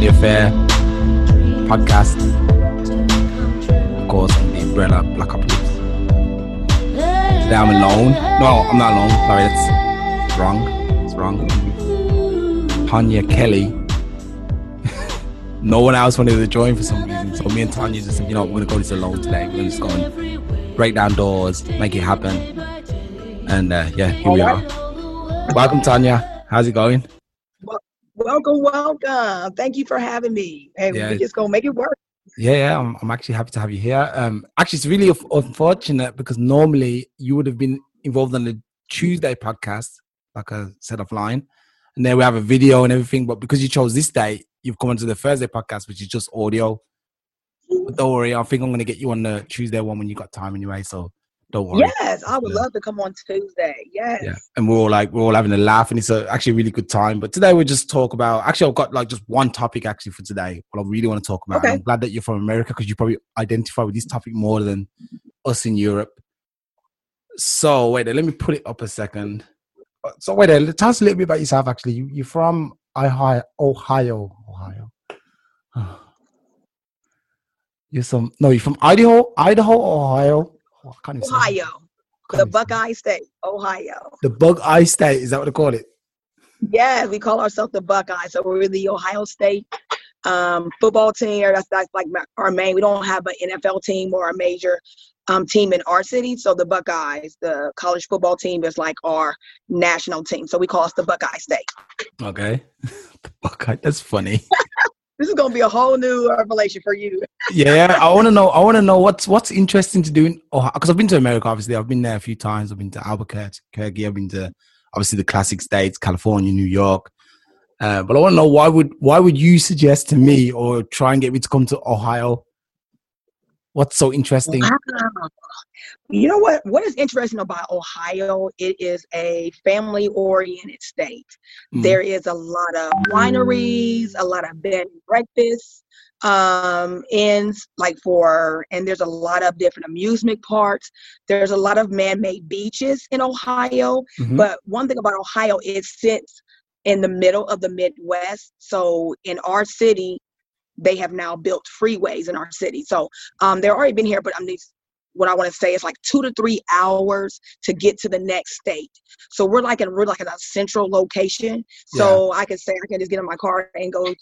Family Affair podcast. Of course, on the umbrella Black Ops. Today I'm alone. No, I'm not alone. Sorry, that's wrong. It's wrong. Tanya Kelly. no one else wanted to join for some reason. So me and Tanya just said, you know, we're gonna go this alone today. We're just go and break down doors, make it happen. And uh, yeah, here we are. Welcome, Tanya. How's it going? Welcome, welcome. Thank you for having me. And Yeah. we're just gonna make it work. Yeah, yeah, I'm, I'm actually happy to have you here. Um, actually, it's really unfortunate because normally you would have been involved on the Tuesday podcast, like I said offline, and then we have a video and everything. But because you chose this day, you've come onto the Thursday podcast, which is just audio. But don't worry, I think I'm going to get you on the Tuesday one when you got time anyway. So don't worry. Yes, I would Yeah. love to come on Tuesday. Yes. Yeah, and we're all like we're all having a laugh, and it's a, actually a really good time. But today we'll just talk about. Actually, I've got like just one topic actually for today. What I really want to talk about. Okay. I'm glad that you're from America because you probably identify with this topic more than us in Europe. So wait, there, let me put it up a second. Uh, So wait, there, tell us a little bit about yourself. Actually, you, you're from Ohio, Ohio, Ohio. You're some no, you're from Idaho, Idaho, Ohio. I can't even. Ohio, the even say it. Buckeye State, Ohio. The Buckeye State, is that what they call it? Yeah, we call ourselves the Buckeye. So we're the Ohio State um, football team. That's that's like our main. We don't have an NFL team or a major um, team in our city. So the Buckeyes, the college football team, is like our national team. So we call us the Buckeye State. Okay. the Buckeye. That's funny. This is gonna be a whole new revelation for you. yeah, I want to know. I want to know what's what's interesting to do in because I've been to America. Obviously, I've been there a few times. I've been to Albuquerque. I've been to obviously the classic states, California, New York. Uh, but I want to know why would why would you suggest to me or try and get me to come to Ohio? What's so interesting? Wow. You know what? What is interesting about Ohio? It is a family-oriented state. Mm. There is a lot of wineries, a lot of bed and breakfasts, um, inns like for, and there's a lot of different amusement parks. There's a lot of man-made beaches in Ohio. Mhm. But one thing about Ohio, it sits in the middle of the Midwest. So in our city, they have now built freeways in our city. So um, they're already been here, but I'm these. What I want to say is like two to three hours to get to the next state. So we're like in we're like in a central location. So I can say I can just get in my car and go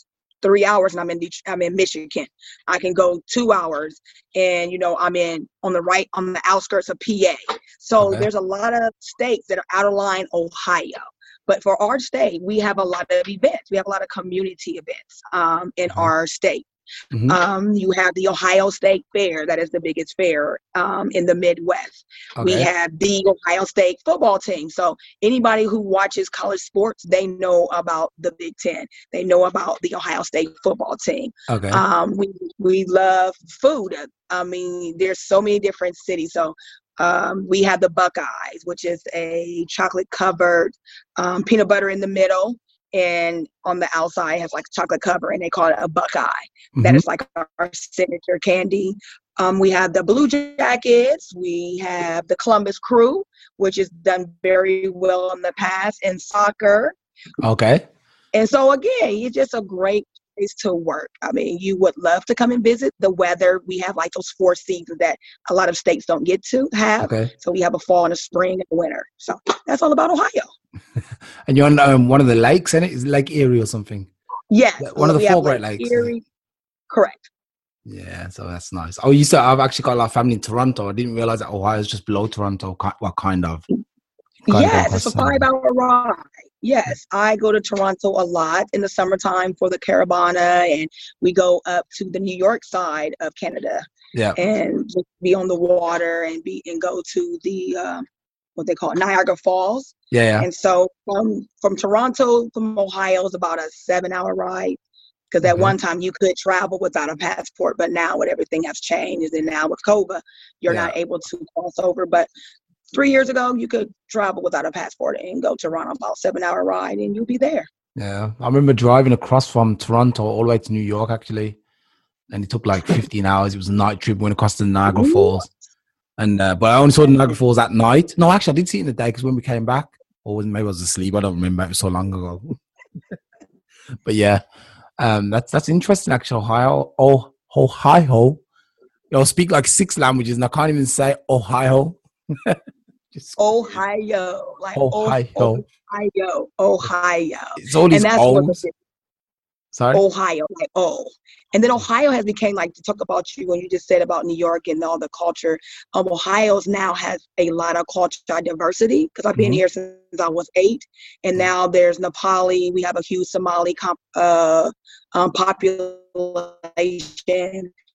three hours and I'm in I'm in Michigan. I can go two hours and you know I'm in on the right on the outskirts of PA. So Okay. there's a lot of states that are out of line Ohio. But for our state, we have a lot of events. We have a lot of community events um, in Mhm. our state. Mhm. Um, you have the Ohio State Fair, that is the biggest fair um, in the Midwest. We have the Ohio State football team. So anybody who watches college sports, they know about the Big Ten. They know about the Ohio State football team. Okay. Um, we we love food. I mean, there's so many different cities. So um, we have the Buckeyes, which is a chocolate covered um, peanut butter in the middle, and on the outside has like chocolate cover, and they call it a Buckeye. That Mhm. is like our signature candy. Um, we have the Blue Jackets. We have the Columbus Crew, which has done very well in the past in soccer. Okay. And so again, it's just a great place to work. I mean, you would love to come and visit. The weather, we have like those four seasons that a lot of states don't get to have. Okay. So we have a fall and a spring and a winter. So that's all about Ohio. And you're on um, one of the lakes, and it is Lake Erie or something. Yes. Yeah, one of the four Great Lake Lakes. Erie. Correct. Yeah, so that's nice. Oh, you said I've actually got a lot of family in Toronto. I didn't realize that Ohio is just below Toronto. Well, kind of. You kinda go Yes, it's a five hour ride. Yes, I go to Toronto a lot in the summertime for the Caribana, and we go up to the New York side of Canada Yeah. and just be on the water and be and go to the um, what they call Niagara Falls. Yeah, yeah. And so from from Toronto from Ohio is about a seven hour ride. Because at Okay. one time you could travel without a passport, but now with everything has changed, and now with COVID, you're not able to cross over. But three years ago, you could travel without a passport and go to Toronto, about seven hour ride, and you'll be there. Yeah. I remember driving across from Toronto all the way to New York actually. And it took like 15 hours. It was a night trip. Went across the Niagara Ooh. Falls. And uh, but I only saw the Niagara Falls at night. No, actually I did see it in the day because when we came back, or maybe I was asleep. I don't remember. It was so long ago. but yeah. Um, that's that's interesting. Actually, Ohio, oh, Ohio. Y'all speak like six languages, and I can't even say Ohio. Just Ohio, like Ohio. Ohio, Ohio. It's all these and that's what O's. the Sorry. Ohio, like oh. And then Ohio has became like to talk about you when you just said about New York and all the culture. Um, Ohio's now has a lot of culture diversity because I've been Mhm. here since I was eight, and now there's Nepali. We have a huge Somali comp, uh, um, population.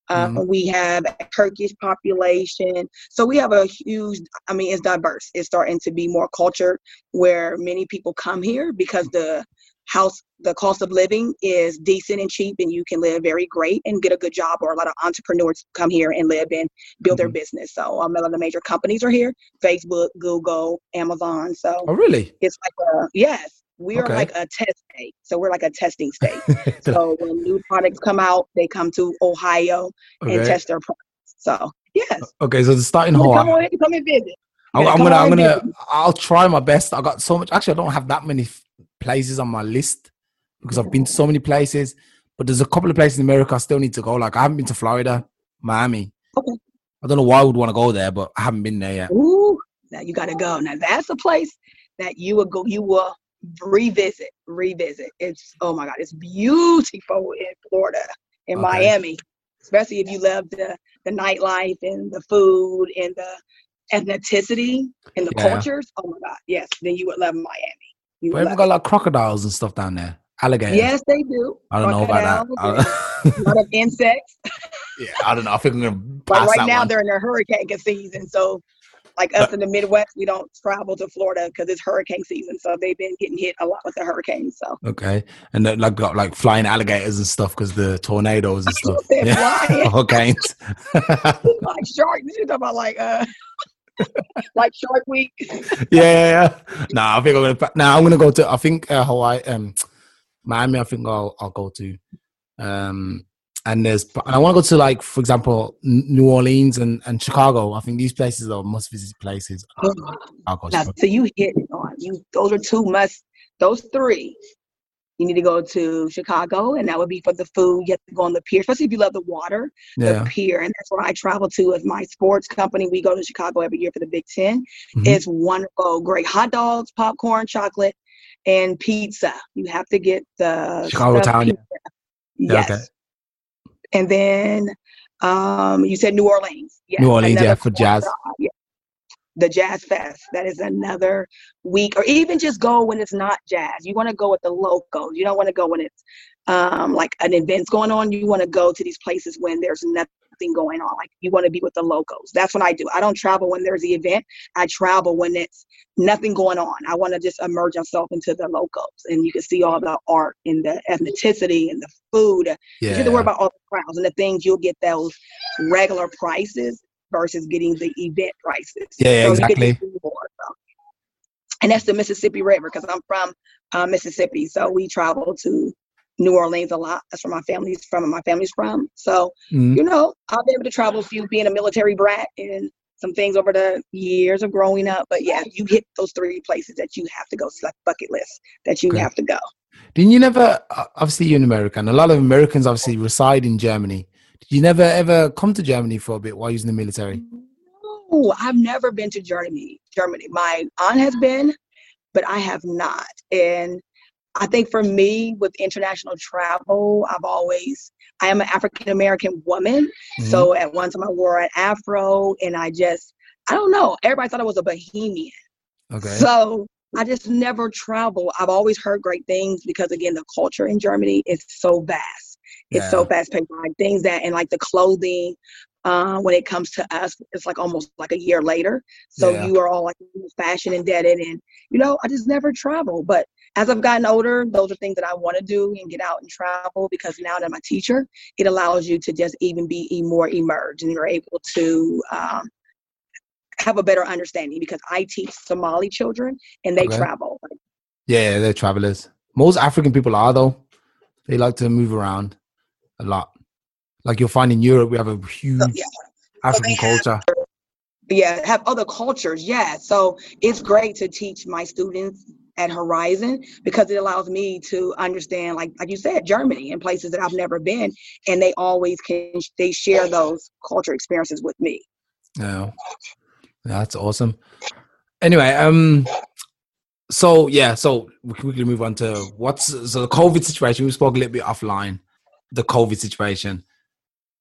Uh, Mhm. We have a Turkish population, so we have a huge. I mean, it's diverse. It's starting to be more culture where many people come here because the house the cost of living is decent and cheap and you can live very great and get a good job or a lot of entrepreneurs come here and live and build their business so um, a lot of the major companies are here facebook google amazon so Oh, really? it's like a yes we are Okay. like a test state so we're like a testing state so when new products come out they come to ohio and test their products so yes okay, so the starting come on come and visit I'm, Yeah, I'm gonna, I'm gonna, visit. I'll try my best. I got so much. Actually, I don't have that many f- places on my list because I've been to so many places. But there's a couple of places in America I still need to go. Like I haven't been to Florida, Miami. Okay. I don't know why I would want to go there, but I haven't been there yet. Ooh, now you gotta go. Now that's a place that you will go. You will revisit, revisit. It's oh my god, it's beautiful in Florida, in Okay. Miami, especially if you love the the nightlife and the food and the ethnicity and the Yeah. cultures. Oh my god, yes, then you would love Miami. You But love got like crocodiles and stuff down there, alligators. Yes, they do. I don't know about that. A lot of insects. yeah, I don't know. I think I'm gonna But right that now one. they're in their hurricane season, so like us in the Midwest, we don't travel to Florida because it's hurricane season. So they've been getting hit a lot with the hurricanes. So Okay, and then like got like flying alligators and stuff because the tornadoes and stuff. Yeah, hurricanes. like shark, you talking about like uh like Shark Week. yeah, yeah, yeah. No, I think I'm gonna. Now I'm gonna go to. I think uh, Hawaii, um, Miami. I think I'll I'll go to. Um, and there's and I want to go to like for example New Orleans and and Chicago. I think these places are must visit places. I'll. Now, so you hit it on you. Those are two must. Those three. You need to go to Chicago, and that would be for the food. You have to go on the pier, especially if you love the water. Yeah, The pier, and that's where I travel to with my sports company. We go to Chicago every year for the Big 10 Mhm. It's wonderful. Great hot dogs, popcorn, chocolate, and pizza. You have to get the Chicago town, pizza. Yeah, Yes. okay. And then um, you said New Orleans. Yes, New Orleans, yeah, for jazz. yeah. The Jazz Fest. That is another week, or even just go when it's not jazz. You want to go with the locals. You don't want to go when it's um, like an event's going on. You want to go to these places when there's nothing going on. Like you want to be with the locals. That's what I do. I don't travel when there's the event. I travel when it's nothing going on. I want to just immerse myself into the locals, and you can see all the art and the ethnicity and the food. Yeah. You have to worry about all the crowds and the things you'll get those regular prices versus getting the event prices. Yeah, you exactly. more, so. And that's the Mississippi River because I'm from uh, Mississippi, so we travel to New Orleans a lot. That's where my family's from, and my family's from. So Mhm. you know, I've been able to travel a few, being a military brat, and some things over the years of growing up. But yeah, you hit those three places that you have to go. It's like bucket list that you have to go. Didn't you never? Obviously, you're an American. A lot of Americans obviously reside in Germany. Did you never ever come to Germany for a bit while you was in the military? No, I've never been to Germany. Germany. My aunt has been, but I have not. And I think for me, with international travel, I've always I am an African American woman. Mhm. So at one time I wore an afro, and I just I don't know. Everybody thought I was a bohemian. okay. So I just never travel. I've always heard great things because again, the culture in Germany is so vast. It's so fast paced. Like things that and like the clothing, uh, when it comes to us, it's like almost like a year later. So Yeah. you are all like fashion indebted and you know, I just never travel. But as I've gotten older, those are things that I want to do and get out and travel because now that I'm a teacher, it allows you to just even be more emerged and you're able to um, have a better understanding because I teach Somali children and they Okay. travel. Yeah, they're travelers. Most African people are though. They like to move around a lot. Like you'll find in Europe, we have a huge So, yeah. African have- culture. yeah have other cultures yeah so it's great to teach my students at Horizon because it allows me to understand, like like you said, Germany and places that I've never been, and they always can they share those culture experiences with me. Yeah, that's awesome. Anyway, um, so yeah, so we can quickly move on to what's so the COVID situation. We spoke a little bit offline, the COVID situation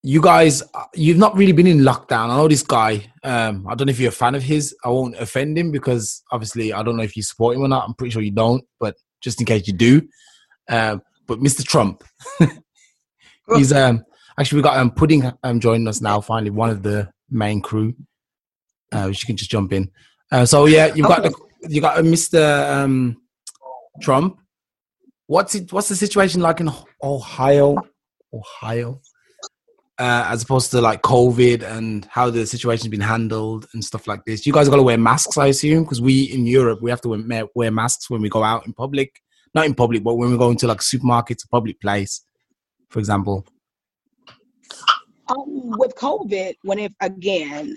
you guys you've not really been in lockdown. I know this guy um i don't know if you're a fan of his. I won't offend him because obviously i don't know if you support him or not. I'm pretty sure you don't but just in case you do. Um but mr trump he's um actually we got um pudding um joining us now finally one of the main crew. Uh she can just jump in. Uh, so yeah you've got the, you got uh, mr um trump. What's it what's the situation like in ohio? Ohio uh, as opposed to like COVID and how the situation's been handled and stuff like this. You guys got to wear masks, I assume, because we in Europe we have to wear, wear masks when we go out in public, not in public, but when we go into like supermarkets, a public place, for example. Um, with COVID, when if again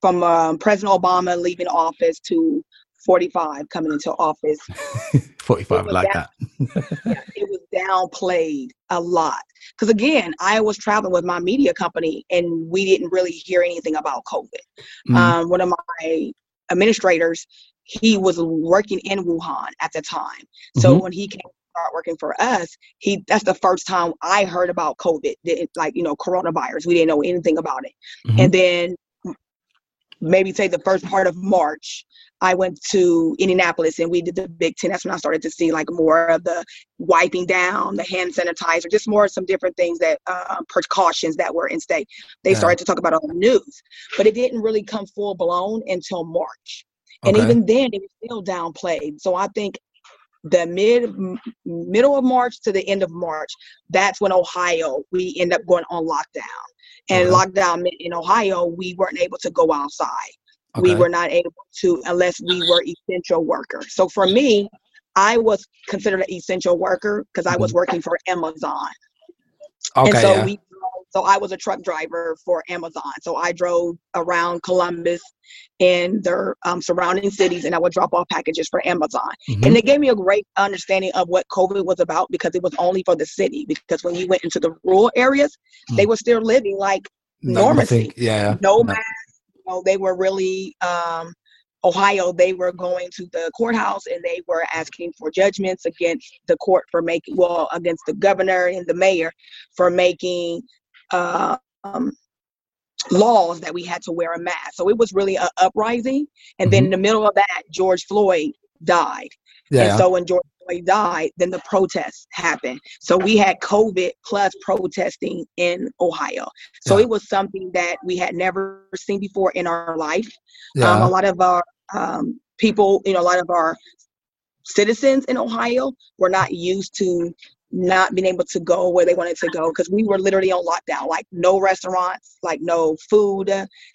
from um, President Obama leaving office to 45 coming into office. 45 like down, that. yeah, it was downplayed a lot. Because again, I was traveling with my media company and we didn't really hear anything about COVID. Mm-hmm. Um, one of my administrators, he was working in Wuhan at the time. So mm-hmm. when he came start working for us, he that's the first time I heard about COVID, like you know, coronavirus. We didn't know anything about it. Mm-hmm. And then maybe say the first part of March, I went to Indianapolis and we did the Big Ten. That's when I started to see like more of the wiping down, the hand sanitizer, just more some different things that uh, precautions that were in state. They yeah. started to talk about on the news, but it didn't really come full blown until March. And even then, it was still downplayed. So I think the mid middle of March to the end of March, that's when Ohio we end up going on lockdown. And okay. lockdown in Ohio, we weren't able to go outside. Okay. We were not able to unless we were essential workers. So for me, I was considered an essential worker because I was mm-hmm. working for Amazon. Okay, and so yeah. we so I was a truck driver for Amazon. So I drove around Columbus and their um, surrounding cities, and I would drop off packages for Amazon. Mm-hmm. And it gave me a great understanding of what COVID was about because it was only for the city. Because when you went into the rural areas, mm-hmm. they were still living like normalcy. yeah. No, no you know, they were really um, Ohio, they were going to the courthouse and they were asking for judgments against the court for making, well, against the governor and the mayor for making uh, um, laws that we had to wear a mask. So it was really an uprising. And mm-hmm. then in the middle of that, George Floyd died. Yeah. And so when George Floyd died, then the protests happened. So we had COVID plus protesting in Ohio. So yeah. it was something that we had never seen before in our life. Yeah. Um, a lot of our um, people, you know, a lot of our citizens in Ohio were not used to not being able to go where they wanted to go because we were literally on lockdown like no restaurants like no food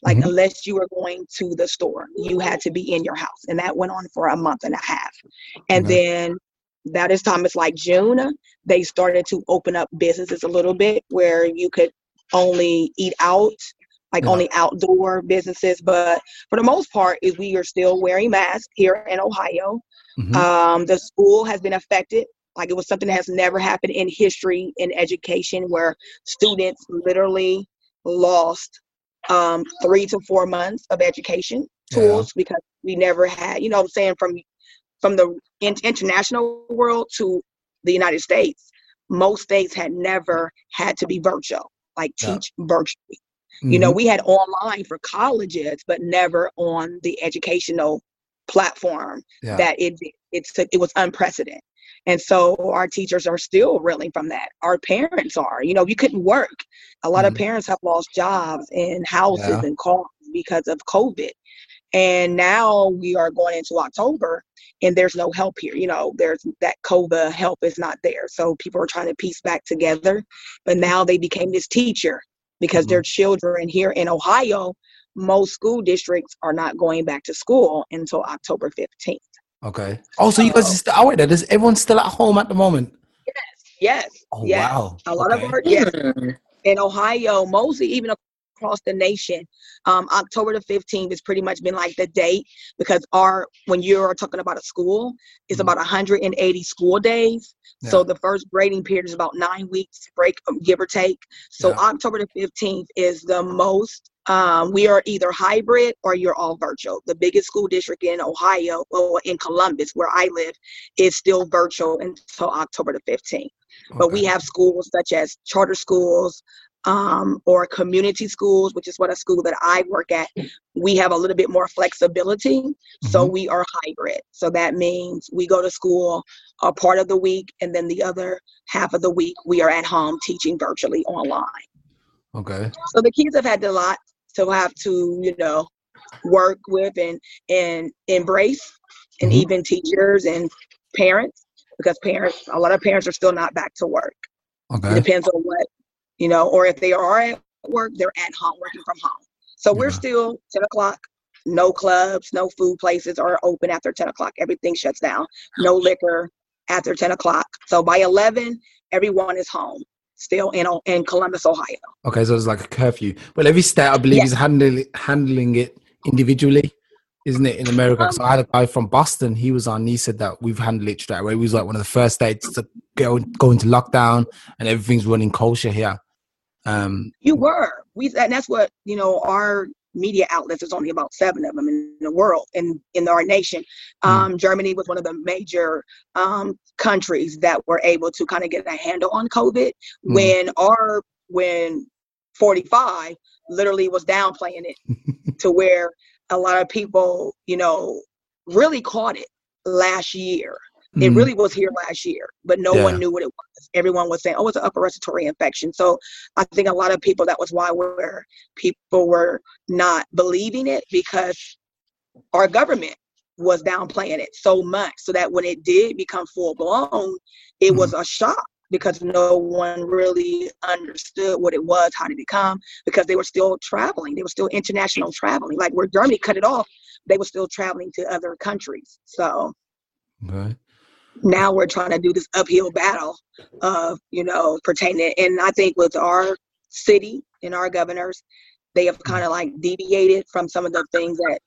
like mm-hmm. unless you were going to the store you had to be in your house and that went on for a month and a half and mm-hmm. then that is time it's like june they started to open up businesses a little bit where you could only eat out like yeah. only outdoor businesses but for the most part is we are still wearing masks here in ohio mm-hmm. um, the school has been affected like it was something that has never happened in history in education where students literally lost um, three to four months of education tools yeah. because we never had, you know I'm saying, from from the in- international world to the United States, most states had never had to be virtual, like teach yeah. virtually. Mm-hmm. You know, mm-hmm. we had online for colleges, but never on the educational platform yeah. that it it's it was unprecedented. And so our teachers are still reeling from that. Our parents are, you know, you couldn't work. A lot mm-hmm. of parents have lost jobs and houses yeah. and cars because of COVID. And now we are going into October and there's no help here. You know, there's that COVID help is not there. So people are trying to piece back together. But now they became this teacher because mm-hmm. their children here in Ohio, most school districts are not going back to school until October 15th. Okay. Oh, so you guys are still out there? Does everyone still at home at the moment? Yes. Yes. Oh yes. wow. A lot okay. of our yes. In Ohio, mostly even across the nation. Um, October the 15th has pretty much been like the date because our when you're talking about a school, it's Mhm. about 180 school days. So the first grading period is about nine weeks, break um, give or take. So Yeah. October the 15th is the most. Um, we are either hybrid or you're all virtual. The biggest school district in Ohio, or in Columbus, where I live, is still virtual until October the 15th but we have schools such as charter schools um, or community schools, which is what a school that I work at. We have a little bit more flexibility, so Mhm. we are hybrid. So that means we go to school a part of the week, and then the other half of the week we are at home teaching virtually online. Okay. So the kids have had a lot to have to, you know, work with and and embrace, and Mhm. even teachers and parents, because parents, a lot of parents are still not back to work. It Okay. depends on what, you know, or if they are at work, they're at home, working from home. So we're still 10 o'clock. No clubs, no food places are open after 10 o'clock. Everything shuts down. No liquor after 10 o'clock. So by 11, everyone is home, still in in Columbus, Ohio. Okay, so it's like a curfew. Well, every state, I believe, Yeah. is handling handling it individually, isn't it? In America, Um, so I had a guy from Boston. He was on. He said that we've handled it straight away. We was like one of the first states to go go into lockdown, and everything's running kosher here. Um, You were. We and that's what, you know, our media outlets, there's only about seven of them in the world in, in our nation. Mm. Um, Germany was one of the major um, countries that were able to kind of get a handle on COVID Mm. when our when 45 literally was downplaying it to where a lot of people, you know, really caught it last year. It mm, really was here last year, but no Yeah. one knew what it was. Everyone was saying, "Oh, it's an upper respiratory infection." So I think a lot of people that was why where people were not believing it because our government was downplaying it so much, so that when it did become full blown, it was a shock because no one really understood what it was, how did it come, because they were still traveling. They were still international traveling. Like where Germany cut it off, they were still traveling to other countries. So okay. Now we're trying to do this uphill battle of you know pertaining and i think with our city and our governors they have kind of like deviated from some of the things that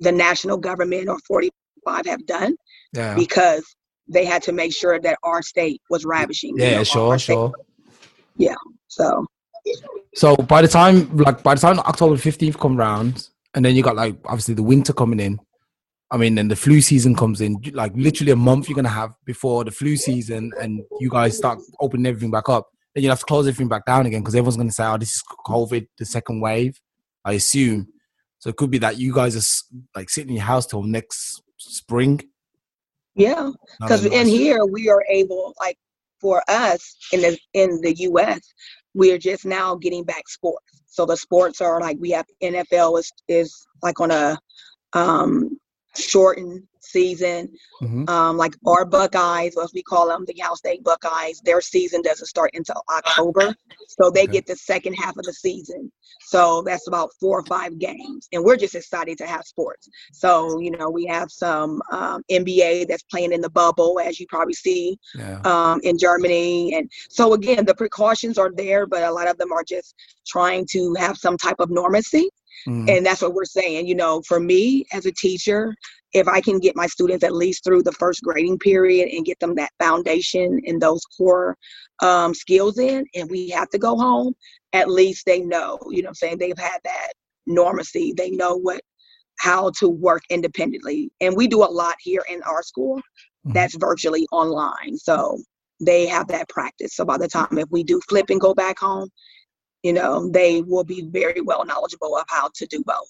the national government or 45 have done Yeah. because they had to make sure that our state was ravishing you Yeah. know, Sure. Sure. so So by the time, like, by the time October fifteenth come round, and then you got like obviously the winter coming in. I mean, then the flu season comes in. Like literally a month you're gonna have before the flu season, and you guys start opening everything back up. Then you have to close everything back down again because everyone's gonna say, "Oh, this is COVID, the second wave." I assume. So it could be that you guys are like sitting in your house till next spring. yeah because in nice- here we are able like for us in the in the us we're just now getting back sports so the sports are like we have nfl is is like on a um shortened season Mhm. um like our buckeyes as we call them the cal state buckeyes their season doesn't start until october so they Okay. get the second half of the season so that's about four or five games and we're just excited to have sports so you know we have some um, nba that's playing in the bubble as you probably see Yeah. um, in Germany. And so, again, the precautions are there, but a lot of them are just trying to have some type of normacy. Mhm. And that's what we're saying. You know, for me as a teacher, if I can get my students at least through the first grading period and get them that foundation and those core um, skills in, and we have to go home, at least they know, you know what I'm saying? They've had that normacy. They know what how to work independently. And we do a lot here in our school Mhm. that's virtually online. So they have that practice. So by the time if we do flip and go back home, you know, they will be very well knowledgeable of how to do both.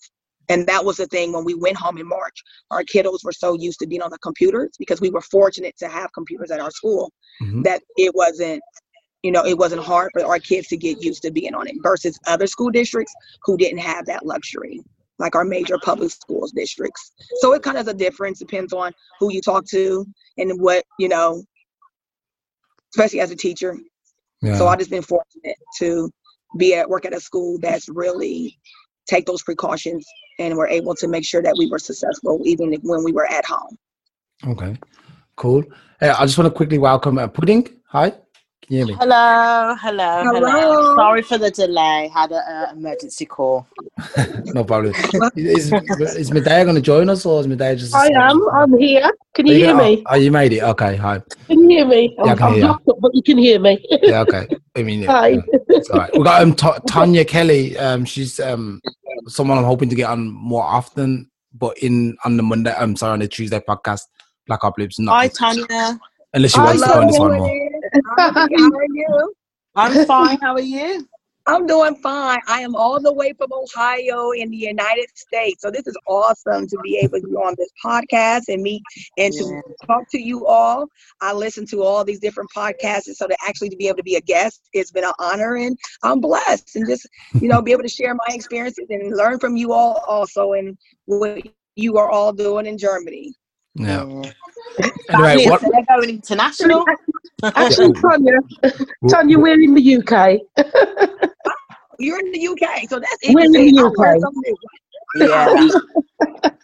And that was the thing when we went home in March. Our kiddos were so used to being on the computers because we were fortunate to have computers at our school Mhm. that it wasn't, you know, it wasn't hard for our kids to get used to being on it versus other school districts who didn't have that luxury, like our major public schools districts. So it kind of is a difference, depends on who you talk to and what, you know, especially as a teacher. Yeah. So I've just been fortunate to be at work at a school that's really take those precautions and we're able to make sure that we were successful even if, when we were at home. Okay, cool. Hey, I just want to quickly welcome uh, Pudding. Hi, can you hear me? Hello, hello, hello, Hello. Sorry for the delay. Had an uh, emergency call. no problem. Is, is Medea going to join us or is Medea just? I am. I'm here. Can you Are hear gonna- me? Oh, you made it. Okay, hi. Can you hear me? Yeah, I I'm, can I'm hear you. locked up, but you can hear me. Yeah, okay. I mean, yeah, Hi. yeah, it's all right. We got um, Ta- Tanya Kelly. Um, she's um someone I'm hoping to get on more often, but in on the Monday. I'm sorry, on the Tuesday podcast. Black Uplips. Not Hi, Tanya. unless she Hi, wants to go on this one more. How are you? I'm fine. How are you? I'm doing fine. I am all the way from Ohio in the United States. So this is awesome to be able to be on this podcast and meet and to talk to you all. I listen to all these different podcasts, and so to actually to be able to be a guest, it's been an honor, and I'm blessed, and just you know be able to share my experiences and learn from you all also, and what you are all doing in Germany. Yeah. Yeah. Anyway, what, they're going international. Actually, Tanya, Tanya, we're in the UK. You're in the UK, so that's We're in the interesting. UK. yeah.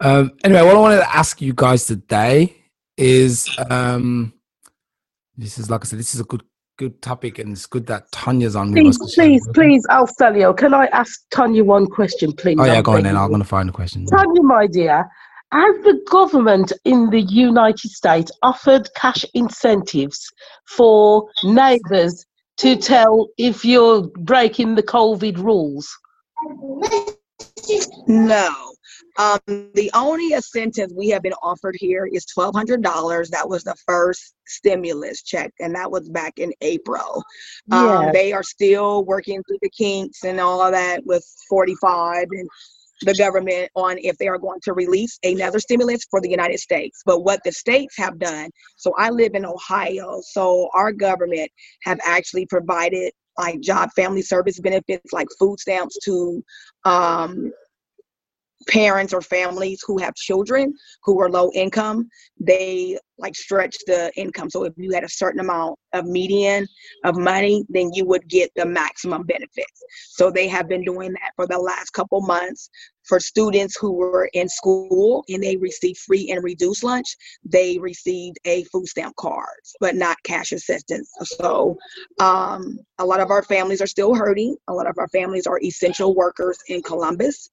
Um, anyway, what I wanted to ask you guys today is um, this is like I said, this is a good good topic, and it's good that Tanya's on. with Please, us 'cause she's- please, please, Alfelio, can I ask Tanya one question, please? Oh yeah, I'm go on then. I'm gonna find the question. Tanya, my dear, has the government in the United States offered cash incentives for neighbours to tell if you're breaking the COVID rules? No. Um, the only incentive we have been offered here is twelve hundred dollars. That was the first stimulus check, and that was back in April. Um, Yeah. they are still working through the kinks and all of that with forty-five and the government on if they are going to release another stimulus for the United States. But what the states have done, so I live in Ohio, so our government have actually provided like job family service benefits like food stamps to um, parents or families who have children who are low income they like stretch the income. So if you had a certain amount of median of money then you would get the maximum benefits. So they have been doing that for the last couple months. For students who were in school and they received free and reduced lunch they received a food stamp cards but not cash assistance. So um, a lot of our families are still hurting. A lot of our families are essential workers in columbus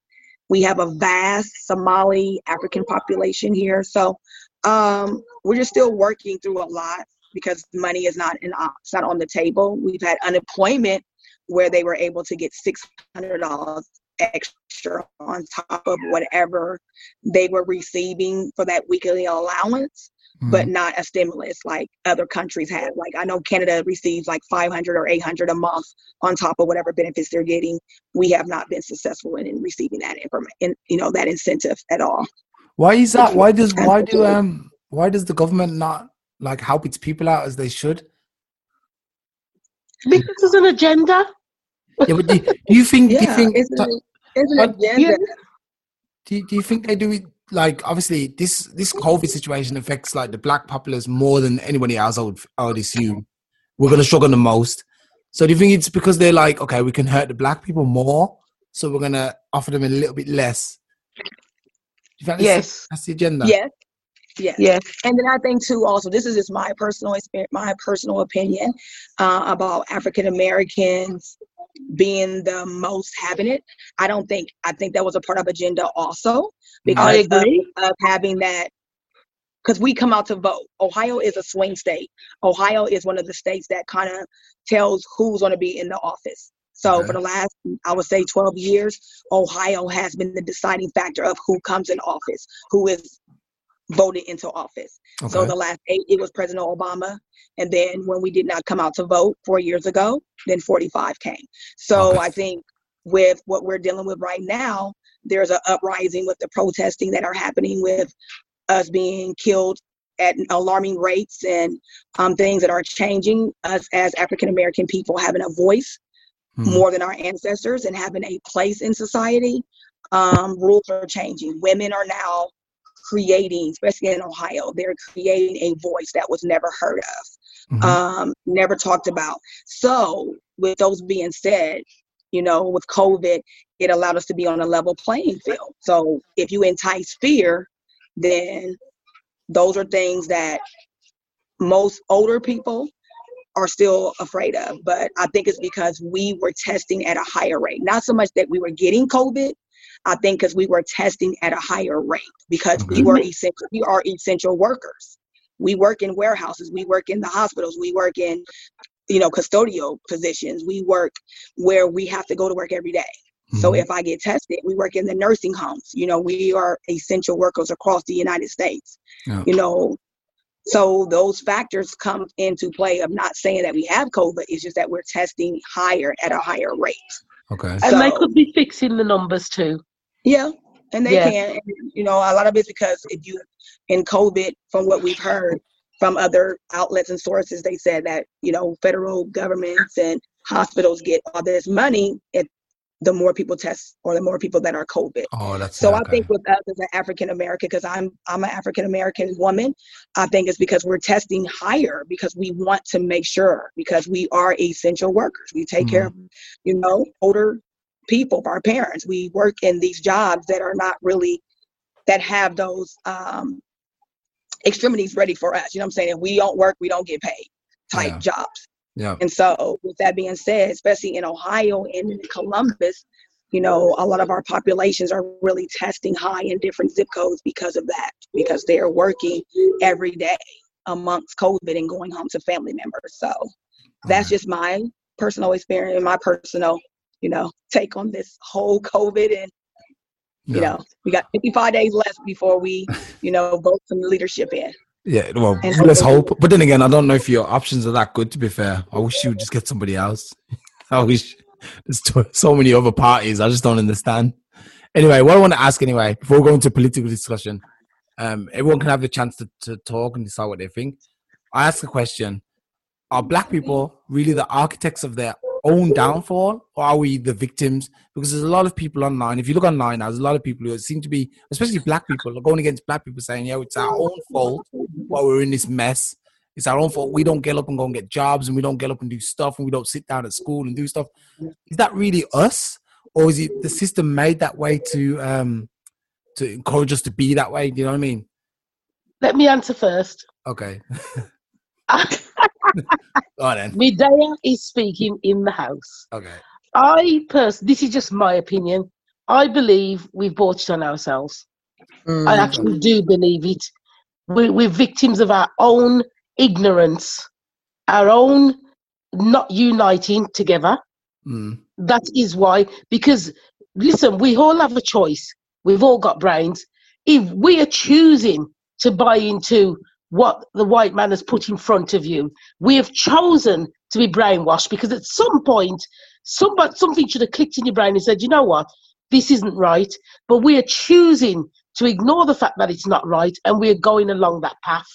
we have a vast Somali African population here. So um, we're just still working through a lot because money is not in, it's not on the table. We've had unemployment where they were able to get $600 extra on top of whatever they were receiving for that weekly allowance but Mhm. not a stimulus like other countries have. Like I know Canada receives like 500 or 800 a month on top of whatever benefits they're getting. We have not been successful in, in receiving that information, you know, that incentive at all. Why is that? Why does why do um why does the government not like help its people out as they should? Because there's an agenda. Yeah, but do, do you think do you think it's an, it's an But- agenda. do do you think they do it like obviously this this COVID situation affects like the black populace more than anybody else I would I would assume. We're gonna struggle the most. So do you think it's because they're like, okay, we can hurt the black people more, so we're gonna offer them a little bit less? Do you think that's, Yes. that's the agenda? Yes. Yes. Yes. And then I think too, also, this is just my personal experience, my personal opinion uh, about African Americans being the most having it. I don't think I think that was a part of agenda also because of- of having that because we come out to vote. Ohio is a swing state. Ohio is one of the states that kind of tells who's going to be in the office. So Okay. for the last, I would say, 12 years, Ohio has been the deciding factor of who comes in office, who is voted into office. So the last eight, it was President Obama, and then when we did not come out to vote four years ago, then 45 came. So Okay. I think with what we're dealing with right now, there's an uprising with the protesting that are happening with us being killed at alarming rates and um, things that are changing us as African American people having a voice Hmm. more than our ancestors and having a place in society. Um, rules are changing. Women are now creating, especially in Ohio, they're creating a voice that was never heard of Mhm. um, never talked about. So, with those being said, you know, with COVID, it allowed us to be on a level playing field. So, if you entice fear, then those are things that most older people are still afraid of. But I think it's because we were testing at a higher rate. Not so much that we were getting COVID. I think because we were testing at a higher rate because Okay. we were essential. We are essential workers. We work in warehouses. We work in the hospitals. We work in, you know, custodial positions. We work where we have to go to work every day. So Mhm. if I get tested, we work in the nursing homes. You know, we are essential workers across the United States. Yeah. You know, so those factors come into play of not saying that we have COVID. It's just that we're testing higher at a higher rate. okay. And they could be fixing the numbers too. Yeah, and they Yeah. can. And, you know, a lot of it's because if you in COVID, from what we've heard from other outlets and sources, they said that you know federal governments and hospitals get all this money if the more people test or the more people that are COVID. Oh, that's So I think with us as an African American, because I'm I'm an African American woman, I think it's because we're testing higher because we want to make sure because we are essential workers. We take care mm-hmm. of you know older people, our parents. We work in these jobs that are not really that have those um, extremities ready for us. You know what I'm saying? If we don't work, we don't get paid type Yeah. jobs. yeah. And so, with that being said, especially in Ohio and in Columbus, you know, a lot of our populations are really testing high in different zip codes because of that, because they are working every day amongst COVID and going home to family members. So, that's just my personal experience and my personal, you know, take on this whole COVID. And, you Yeah. know, we got 55 days left before we, you know, vote some leadership in. Yeah, well, And let's hopefully- hope. But then again, I don't know if your options are that good. To be fair, I wish you would just get somebody else. I wish there's so many other parties. I just don't understand. Anyway, what I want to ask anyway, before we go into political discussion, um, everyone can have the chance to, to talk and decide what they think. I ask a question: Are black people really the architects of their own downfall, or are we the victims? Because there's a lot of people online. If you look online now, there's a lot of people who seem to be, especially black people, are going against black people, saying, "Yo, it's our own fault why we're in this mess. It's our own fault. We don't get up and go and get jobs, and we don't get up and do stuff, and we don't sit down at school and do stuff. Is that really us, or is it the system made that way to um to encourage us to be that way? Do you know what I mean? Let me answer first. Okay. on then. Medea is speaking in the house. Okay. I person, this is just my opinion. I believe we've bought it on ourselves. Mm. I actually do believe it. We're, we're victims of our own ignorance, our own not uniting together. Mm. That is why, because listen, we all have a choice. We've all got brains. If we are choosing to buy into what the white man has put in front of you, we have chosen to be brainwashed because at some point, somebody, something should have clicked in your brain and said, you know what, this isn't right. But we are choosing to ignore the fact that it's not right and we're going along that path.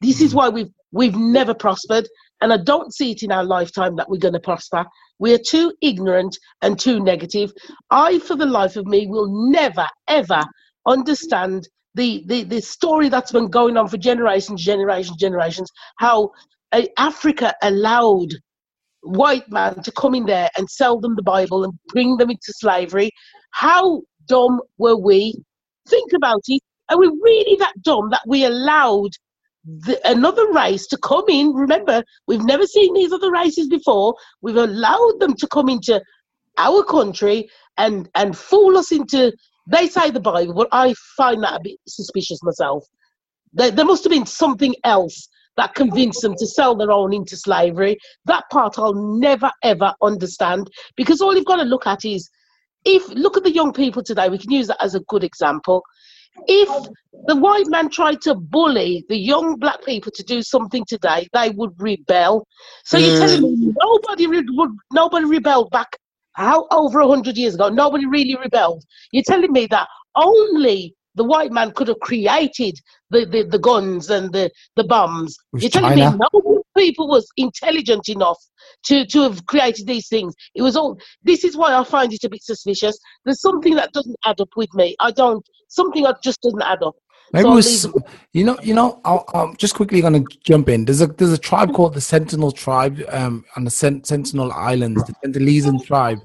This is Mhm. why we've we've never prospered, and I don't see it in our lifetime that we're going to prosper. We are too ignorant and too negative. I, for the life of me, will never ever understand the the, the story that's been going on for generations, generations, generations. How uh, Africa allowed white man to come in there and sell them the Bible and bring them into slavery. How dumb were we? Think about it. Are we really that dumb that we allowed the, another race to come in? Remember, we've never seen these other races before. We've allowed them to come into our country and and fool us into. They say the Bible, but I find that a bit suspicious myself. There, there must have been something else that convinced them to sell their own into slavery. That part I'll never ever understand because all you've got to look at is if look at the young people today. We can use that as a good example. If the white man tried to bully the young black people to do something today, they would rebel. So you're telling mm. me nobody re- would nobody rebelled back how over a hundred years ago? Nobody really rebelled. You're telling me that only the white man could have created the, the, the guns and the, the bombs. With You're telling China? me no people was intelligent enough to, to have created these things. It was all this is why I find it a bit suspicious. There's something that doesn't add up with me. I don't something that just doesn't add up. Maybe So was, leave you know, you know. I'll, I'm just quickly going to jump in. There's a there's a tribe called the Sentinel tribe um, on the Sen- Sentinel Islands, the Sentinelese tribe,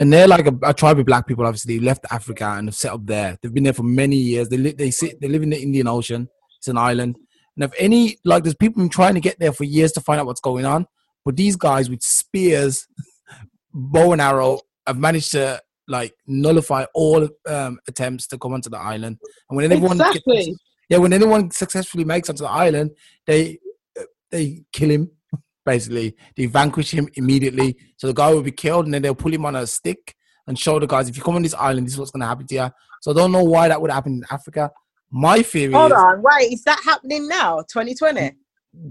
and they're like a, a tribe of black people. Obviously, they left Africa and have set up there. They've been there for many years. They li- they sit they live in the Indian Ocean. It's an island, and if any like there's people been trying to get there for years to find out what's going on, But these guys with spears, bow and arrow, have managed to like nullify all um, attempts to come onto the island. And when anyone gets- yeah, when anyone successfully makes onto the island, they they kill him. Basically, they vanquish him immediately. So the guy will be killed, and then they'll pull him on a stick and show the guys, if you come on this island, this is what's going to happen to you. So I don't know why that would happen in Africa. My theory Hold is, on, wait, is that happening now? 2020?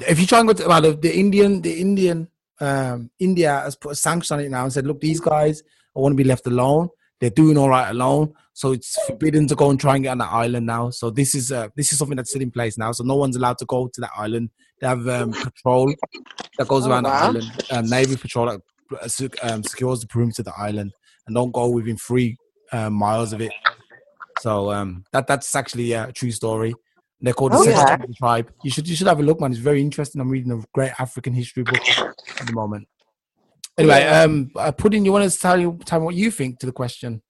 if you try and go to well, the, the Indian, the Indian, um, India has put a sanction on it now and said, look, these guys, I want to be left alone. They're doing all right alone, so it's forbidden to go and try and get on that island now. So this is uh, this is something that's still in place now. So no one's allowed to go to that island. They have um, patrol that goes Oh, around the island, um, navy patrol that uh, um, secures the perimeter of the island, and don't go within three uh, miles of it. So um, that that's actually a true story. They're called the Oh, Sesame yeah. tribe. You should you should have a look, man. It's very interesting. I'm reading a great African history book at the moment. Anyway, um, uh, Pudding, you want to tell you tell me what you think to the question?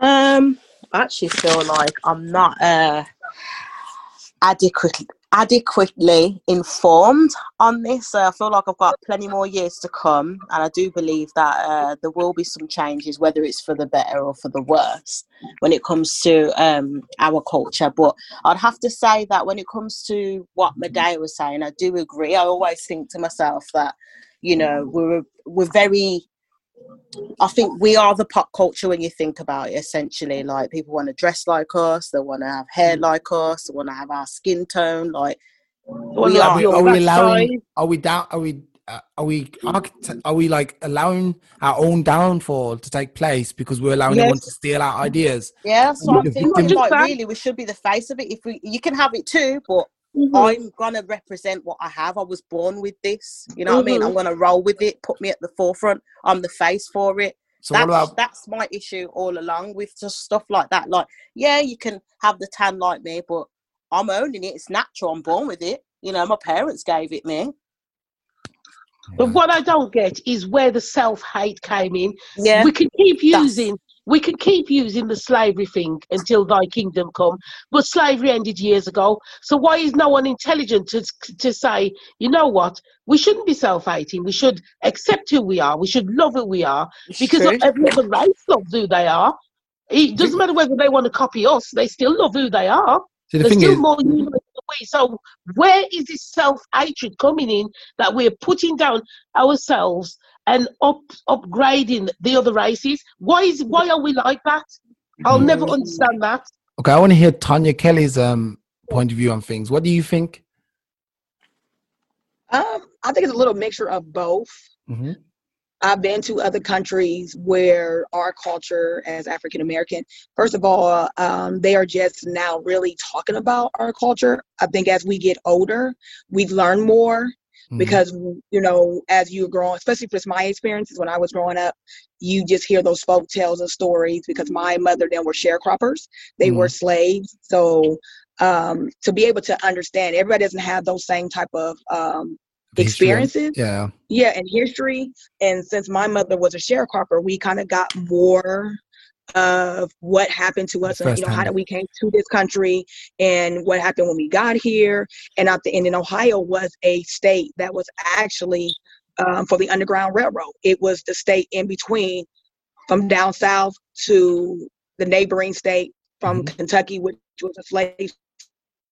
Um, I actually feel like I'm not uh, adequately adequately informed on this. Uh, I feel like I've got plenty more years to come, and I do believe that uh, there will be some changes, whether it's for the better or for the worse, when it comes to um, our culture. But I'd have to say that when it comes to what Medea was saying, I do agree. I always think to myself that you know we're we're very I think we are the pop culture when you think about it. Essentially, like people want to dress like us, they want to have hair like us, they want to have our skin tone. Like we like are. we- are we allowing- Are we down? Are we? Uh, are we? architect- Are we like allowing our own downfall to take place because we're allowing everyone to steal our ideas? Yeah, so I'm thinking like really we should be the face of it. If we you can have it too, but Mhm. I'm gonna represent what I have. I was born with this. You know what I mean? I'm gonna roll with it, put me at the forefront. I'm the face for it. So that's, about? that's my issue all along with just stuff like that. Like, yeah, you can have the tan like me, but I'm owning it. It's natural. I'm born with it. You know, my parents gave it me. But what I don't get is where the self hate came in. Yeah. We can keep That's- using we can keep using the slavery thing until thy kingdom come, but slavery ended years ago. So why is no one intelligent to to say, you know what, we shouldn't be self-hating. We should accept who we are. We should love who we are It's because every other race loves who they are. It doesn't matter whether they want to copy us; they still love who they are. The thing still is, more human. So where is this self-hatred coming in that we're putting down ourselves and up upgrading the other races? Why is why are we like that? I'll never understand that. okay, I want to hear Tanya Kelly's um point of view on things. What do you think? Um, I think it's a little mixture of both. hmm I've been to other countries where our culture as African American, first of all, um, they are just now really talking about our culture. I think as we get older, we've learned more Mhm. because you know as you grow especially for my experiences when i was growing up you just hear those folk tales and stories because my mother then were sharecroppers. They were slaves. So um, to be able to understand everybody doesn't have those same type of um, The history. experiences. Yeah. yeah and history. And since my mother was a sharecropper we kind of got more of what happened to us and you know how did we came to this country and what happened when we got here. And at the end in ohio was a state that was actually um, for the underground railroad. It was the state in between from down south to the neighboring state from kentucky which was a slave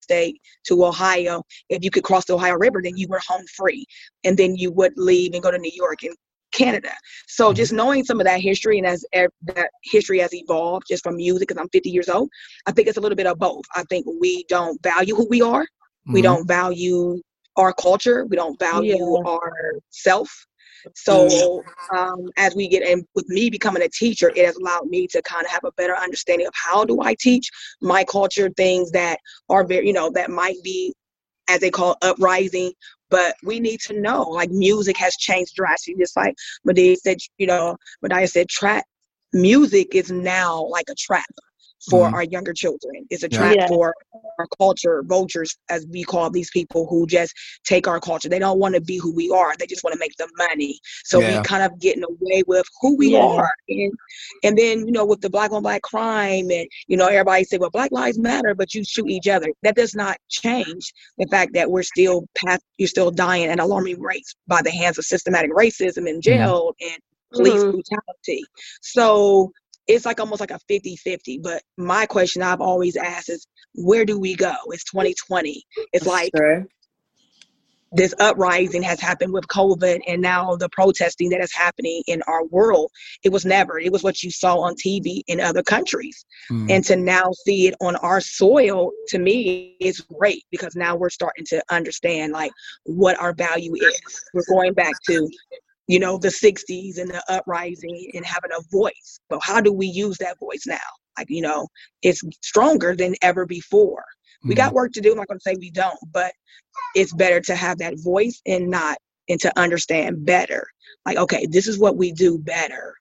state to ohio. If you could cross the ohio river then you were home free. And then you would leave and go to new york and canada so Mhm. just knowing some of that history and as that history has evolved just from music because i'm 50 years old i think it's a little bit of both i think we don't value who we are we Mhm. don't value our culture we don't value Yeah. our self so um, as we get in with me becoming a teacher it has allowed me to kind of have a better understanding of how do i teach my culture things that are very you know that might be as they call uprising but we need to know like music has changed drastically just like Medea said you know Medea said trap music is now like a trap for Mhm. our younger children. It's a trap Yeah. for our culture vultures, as we call these people who just take our culture. They don't want to be who we are. They just want to make the money. So Yeah. we kind of getting away with who we Yeah. are. And and then, you know, with the black on black crime and you know, everybody say, Well, black lives matter, but you shoot each other. That does not change the fact that we're still past you're still dying at alarming rates by the hands of systematic racism and jail and police Mhm. brutality. So it's like almost like a 50-50. But my question I've always asked is where do we go? It's 2020. It's like True. this uprising has happened with COVID and now the protesting that is happening in our world. It was never, it was what you saw on TV in other countries. Mm. And to now see it on our soil, to me, is great because now we're starting to understand like what our value is. We're going back to, you know, the 60s and the uprising and having a voice. But how do we use that voice now? Like, you know, it's stronger than ever before. We got work to do. I'm not going to say we don't, but it's better to have that voice and not, and to understand better. Like, okay, this is what we do better.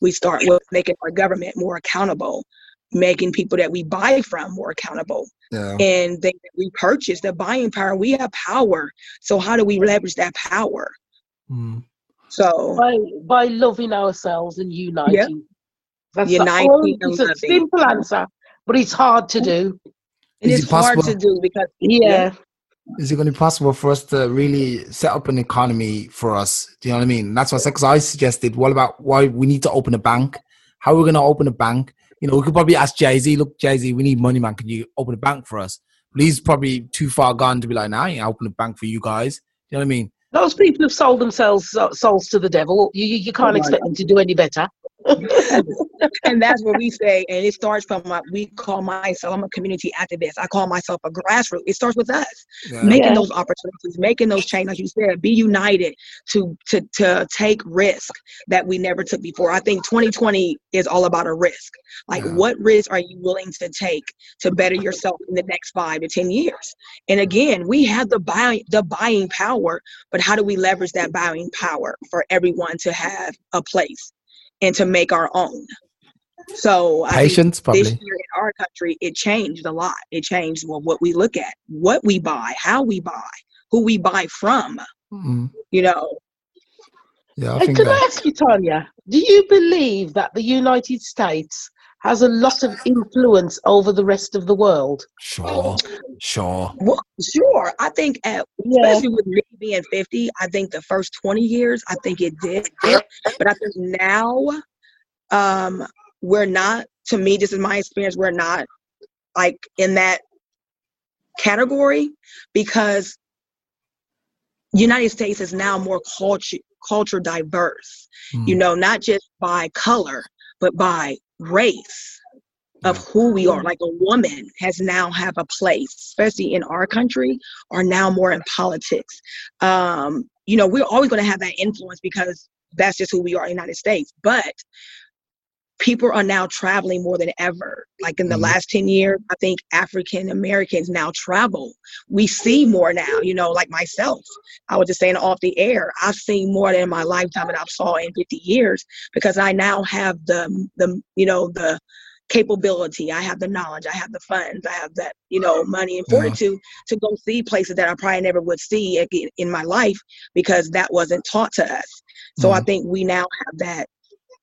We start with making our government more accountable, making people that we buy from more accountable, yeah. and that we purchase, the buying power. We have power. So, how do we leverage that power? Mm. So, by by loving ourselves and uniting. That's the Uniting only- it's a simple answer, but it's hard to do. and Is it's it hard to do because Yeah, is it going to be possible for us to really set up an economy for us? Do you know what I mean? That's what I said. Because I suggested, what about why we need to open a bank? How are we going to open a bank? You know, we could probably ask Jay Z, look, Jay Z, we need money, man. Can you open a bank for us? But he's probably too far gone to be like, nah, I ain't open a bank for you guys. Do you know what I mean? Those people have sold themselves uh, souls to the devil. You you, you can't my expect them to do any better. and that's what we say and it starts from my, we call myself i'm a community activist i call myself a grassroots it starts with us Yeah. making Yeah. those opportunities making those changes like you said be united to to to take risk that we never took before i think 2020 is all about a risk like Yeah. what risk are you willing to take to better yourself in the next five to ten years and again we have the buying the buying power but how do we leverage that buying power for everyone to have a place and to make our own so I think Patience, this year in our country, it changed a lot. It changed well, what we look at, what we buy, how we buy, who we buy from. Mm. You know, Yeah, I And think can I ask you, Tanya, do you believe that the United States has a lot of influence over the rest of the world? Sure, sure. well, sure. I think, at, Yeah. especially with me being fifty, I think the first twenty years, I think it did. But I think now, um, we're not. To me, this is my experience. We're not like in that category because United States is now more culture culture diverse. Mm. you know, not just by color, but by race of who we are. Like a woman has now have a place, especially in our country, are now more in politics. Um, you know, we're always going to have that influence because that's just who we are in the United States. But people are now traveling more than ever. Like in the Mhm. last 10 years, I think African Americans now travel. We see more now, you know, like myself. I was just saying off the air, I've seen more than in my lifetime that I've saw in 50 years because I now have the the you know the capability i have the knowledge i have the funds i have that you know money and Yeah. fortitude to go see places that i probably never would see again in my life because that wasn't taught to us so i Mhm. think we now have that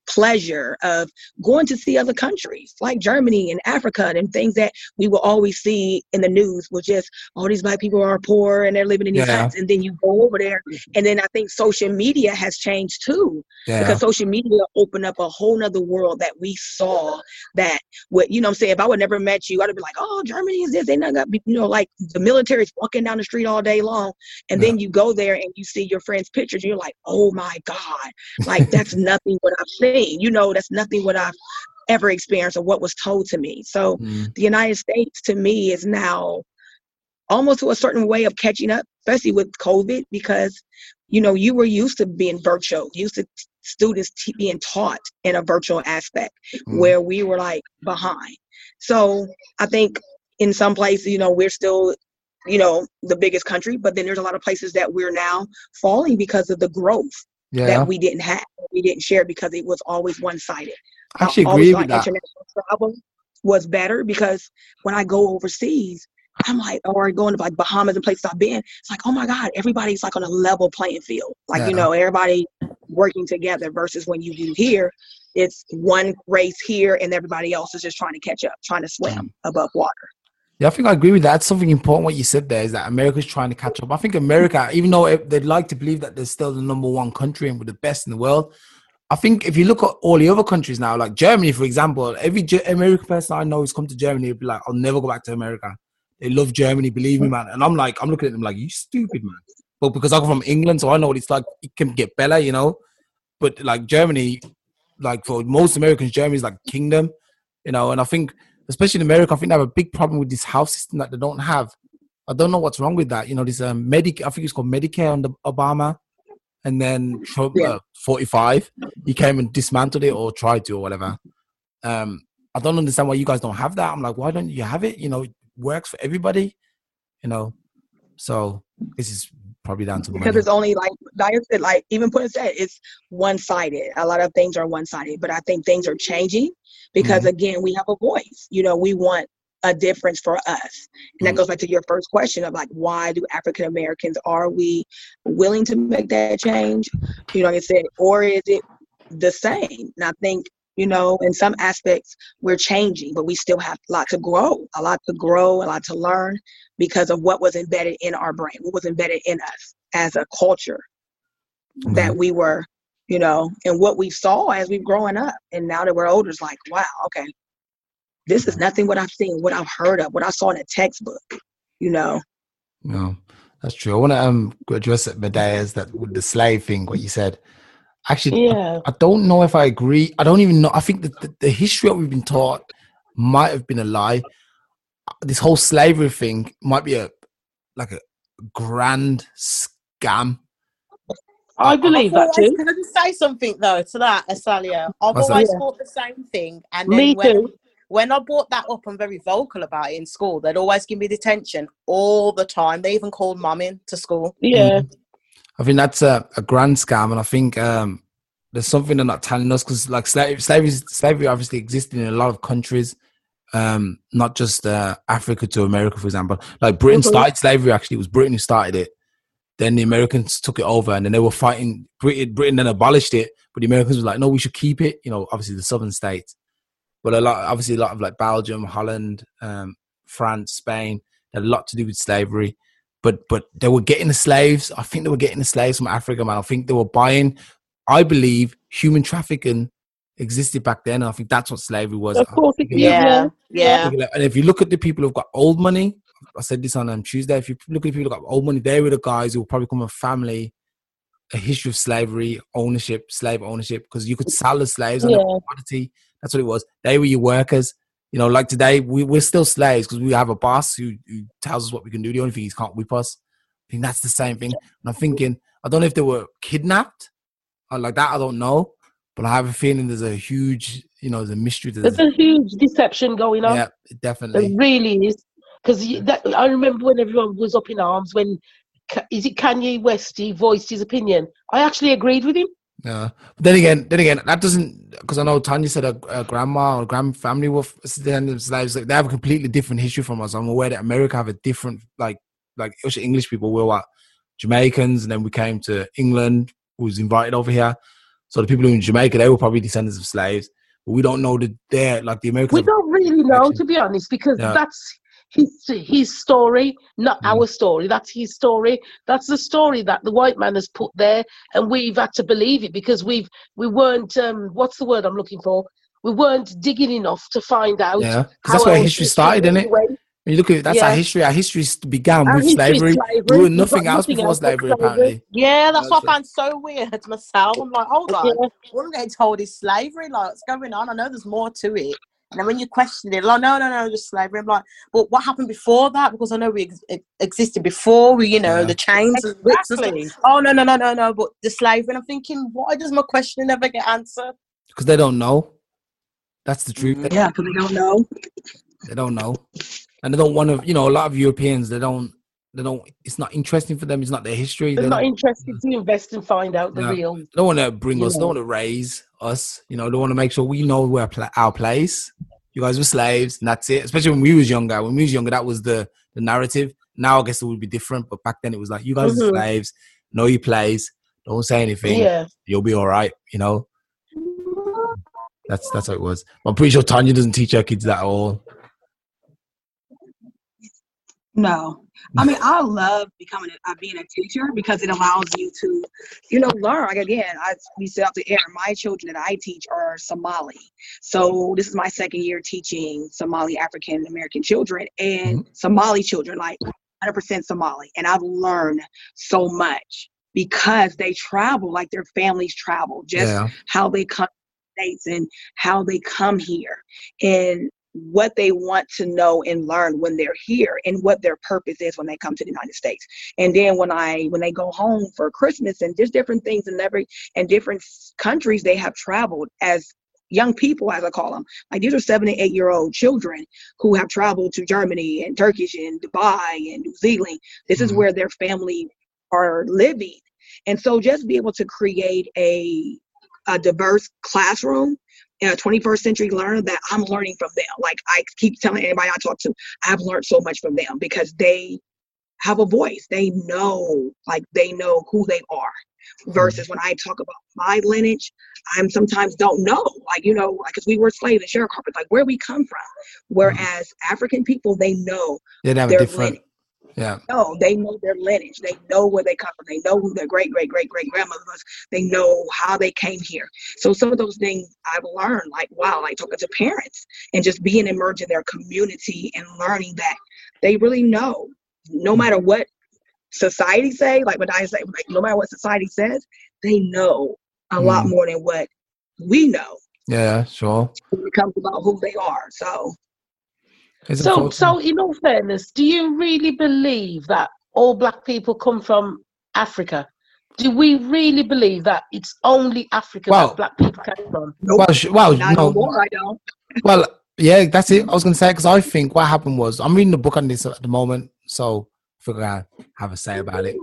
pleasure of going to see other countries like Germany and Africa and things that we will always see in the news was just all these black people are poor and they're living in these Yeah. huts and then you go over there mm-hmm. and then I think social media has changed too Yeah. because social media opened up a whole nother world that we saw that what you know what I'm saying if I would never met you I'd have been like oh Germany is this they not got you know like the military's walking down the street all day long and then you go there and you see your friends pictures and you're like oh my god like that's nothing what I've seen you know that's nothing what I've ever experienced or what was told to me so Mm. the United States to me is now almost to a certain way of catching up, especially with COVID, because you know you were used to being virtual, used to students t- being taught in a virtual aspect, Mm. where we were like behind. So I think in some places, you know, we're still, you know, the biggest country, but then there's a lot of places that we're now falling because of the growth Yeah. that we didn't have, we didn't share because it was always one sided. I actually agree with that. international travel. was better because when I go overseas, I'm like, or going to like Bahamas and places I've been, it's like, oh my God, everybody's like on a level playing field. Like, Yeah. you know, everybody working together versus when you do here, it's one race here and everybody else is just trying to catch up, trying to swim above water. Yeah, I think I agree with that. That's something important. What you said there is that America's trying to catch up. I think America, even though they'd like to believe that they're still the number one country and we're the best in the world, I think if you look at all the other countries now, like Germany, for example, every American person I know who's come to Germany will be like, "I'll never go back to America." They love Germany, believe me, man. And I'm like, I'm looking at them like, "You stupid, man." But because I'm from England, so I know what it's like. It can get better, you know. But like Germany, like for most Americans, Germany is like kingdom, you know. And I think especially in America, I think they have a big problem with this health system that they don't have. I don't know what's wrong with that. You know, this um, Medic, I think it's called Medicare under Obama, and then Trump, Yeah. uh, 45, he came and dismantled it or tried to or whatever. Um, I don't understand why you guys don't have that. I'm like, why don't you have it? You know, it works for everybody. You know, so this is probably down to because money. it's only like like like even put it said it's one sided. A lot of things are one sided, but I think things are changing because Mm-hmm. again we have a voice. You know, we want a difference for us, and that Mhm. goes back to your first question of like why do African Americans are we willing to make that change? You know, like I said, or is it the same? And I think you know in some aspects we're changing, but we still have a lot to grow, a lot to grow, a lot to learn because of what was embedded in our brain, what was embedded in us as a culture that we were, you know, and what we saw as we were growing up. And now that we're older, it's like, wow, okay, this is nothing what I've seen, what I've heard of, what I saw in a textbook, you know. No, that's true. I want to um address it, Medea's that with the slave thing. What you said. Actually, I- Yeah. I, don't know if I agree. I don't even know. I think that the, the history that we've been taught might have been a lie. This whole slavery thing might be a like a grand scam. I believe that always- too. Can I just say something though to that, Asalia? I've What's always Yeah. thought the same thing, and then Me when, too. when I brought that up, I'm very vocal about it in school. They'd always give me detention all the time. They even called mum in to school. Yeah. Mm. I think that's a, a grand scam, and I think um, there's something they're not telling us because, like, slavery, slavery, slavery obviously existed in a lot of countries, um, not just uh, Africa to America, for example. Like Britain Mhm. started slavery. Actually, it was Britain who started it. Then the Americans took it over, and then they were fighting. Britain, Britain then abolished it, but the Americans were like, "No, we should keep it." You know, obviously the southern states, but a lot, obviously, a lot of like Belgium, Holland, um, France, Spain, had a lot to do with slavery but but they were getting the slaves. I think they were getting the slaves from Africa, man. I think they were buying. I believe human trafficking existed back then. And I think that's what slavery was. Of course it I think is, it's- Yeah, Yeah. yeah. And if you look at the people who've got old money, I said this on um, Tuesday. If you look at the people who've got old money, they were the guys who will probably come from a family, a history of slavery, ownership, slave ownership, because you could sell the slaves on Yeah. a commodity. That's what it was. They were your workers. You know, like today, we, we're still slaves because we have a boss who, who tells us what we can do. The only thing is can't whip us. I think that's the same thing. And I'm thinking, I don't know if they were kidnapped or like that. I don't know. But I have a feeling there's a huge, you know, there's a mystery. to There's this. a huge deception going on. Yeah, definitely. really is. Because I remember when everyone was up in arms when, is it Kanye West, he voiced his opinion. I actually agreed with him. Yeah. But then again, then again, that doesn't because I know Tanya said a, a grandma or grand family were slaves. Like they have a completely different history from us. I'm aware that America have a different like like English people. We're what Jamaicans, and then we came to England. who Was invited over here. So the people who in Jamaica, they were probably descendants of slaves. But we don't know that they're like the Americans. We don't really know, to be honest, because Yeah. that's his his story, not Mm. our story. That's his story. That's the story that the white man has put there, and we've had to believe it because we've we weren't um what's the word I'm looking for? We weren't digging enough to find out. yeah, because how that's where history started, isn't it? went. When you look at it, that's our history. Our history began Our with history slavery. slavery. We were nothing else nothing before else slavery, slavery. apparently. Yeah, that's what That's I find so weird to myself. I'm like, hold on, Yeah. what I'm getting told is slavery. Like, what's going on? I know there's more to it. And then when you question it, like, no, no, no, just slavery. I'm like, but what happened before that? Because I know we ex- ex- existed before. We, you know, Yeah. the chains and whips and stuff. Oh no, no, no, no, no. But the slavery. And I'm thinking, why does my question never get answered? Because they don't know. That's the truth. They, Yeah, because they don't know. they don't know, and they don't want to. You know, a lot of Europeans they don't. They don't. It's not interesting for them. It's not their history. They're They not don't, interested to invest and find out the Yeah. real. they don't want to bring you us. They don't want to raise us. You know, they want to make sure we know where pla- our place. you guys were slaves, and that's it. Especially when we was younger. When we was younger, that was the the narrative. Now I guess it would be different, but back then it was like you guys are Mhm. slaves. Know your place. Don't say anything. Yeah. You'll be all right. You know. That's that's how it was. I'm pretty sure Tanya doesn't teach her kids that at all. No, I mean I love becoming a, uh, being a teacher because it allows you to, you know, learn. Like again, I we set out the air. My children that I teach are Somali, so this is my second year teaching Somali African American children and Somali children, like 100% Somali, and I've learned so much because they travel like their families travel, just yeah. how they come states and how they come here and what they want to know and learn when they're here and what their purpose is when they come to the United States. And then when I when they go home for Christmas and just different things in every and different countries they have traveled as young people as I call them. Like these are seven and eight year old children who have traveled to Germany and Turkish and Dubai and New Zealand. This is Mhm. where their family are living. And so just be able to create a a diverse classroom a 21st century learner that I'm learning from them. Like I keep telling anybody I talk to, I've learned so much from them because they have a voice. They know, like they know who they are. Mm-hmm. Versus when I talk about my lineage, I'm sometimes don't know, like you know, because we were slaves and sharecroppers, like where we come from. Mm-hmm. Whereas African people, they know, They have a different. lit. Yeah. no, they know their lineage. They know where they come from. They know who their great great great great grandmother was. They know how they came here. So some of those things I've learned, like wow, like talking to parents and just being immersed in their community and learning that they really know, no matter what society say, like what I say, like no matter what society says, they know a lot Mm. more than what we know Yeah. Sure. when it comes about who they are. So It's So, so in all fairness, do you really believe that all black people come from Africa? Do we really believe that it's only Africa Well- that black people came from? nope, well, sh- well, not no, no more. I don't. Well, yeah, that's it. I was gonna say because I think what happened was I'm reading a book on this at the moment, so I figure I have a say about it.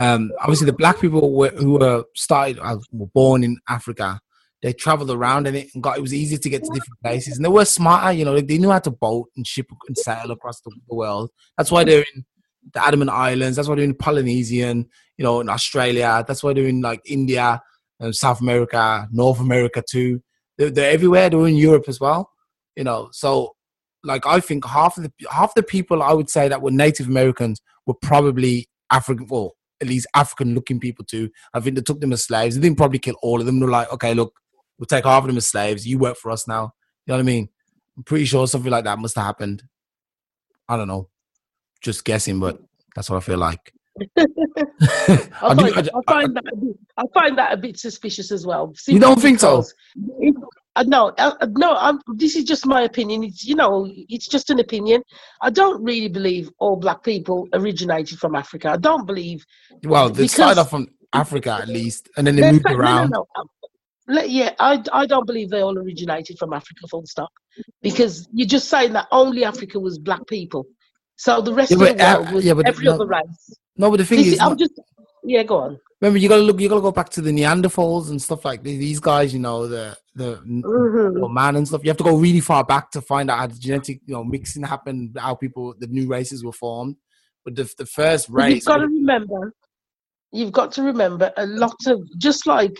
Um, obviously, the black people were, who were started uh, were born in Africa. They traveled around in it and got it was easy to get to different places, and they were smarter. You know, they knew how to boat and ship and sail across the, the world. That's why they're in the Andaman Islands. That's why they're in Polynesian. You know, in Australia. That's why they're in like India and South America, North America too. They're, they're everywhere. They're in Europe as well you know so like i think half of the half the people i would say that were native americans were probably african well at least african looking people too i think they took them as slaves they didn't probably kill all of them they're like okay look we'll take half of them as slaves you work for us now you know what i mean i'm pretty sure something like that must have happened i don't know just guessing but that's what i feel like I, I do- find, I, I- find that a bit, I find that a bit suspicious as well. You don't think so? it- uh, no, uh, uh, no. I'm, this is just my opinion. It's you know, it's just an opinion. I don't really believe all black people originated from Africa. I don't believe. well they started off from africa at least and then they moved no, no, around no, no. Yeah, I, I don't believe they all originated from Africa, full stop. Because you're just saying that only Africa was black people. So the rest Yeah, of but, the uh, world was yeah, but every no- other race. no but the thing This is I'm just, yeah, go on. Remember, you gotta look. You gotta go back to the Neanderthals and stuff like these, these guys. You know, the the Mhm. man and stuff. You have to go really far back to find out how the genetic, you know, mixing happened, how people, the new races were formed. But the the first race, you've got to remember, you've got to remember a lot of just like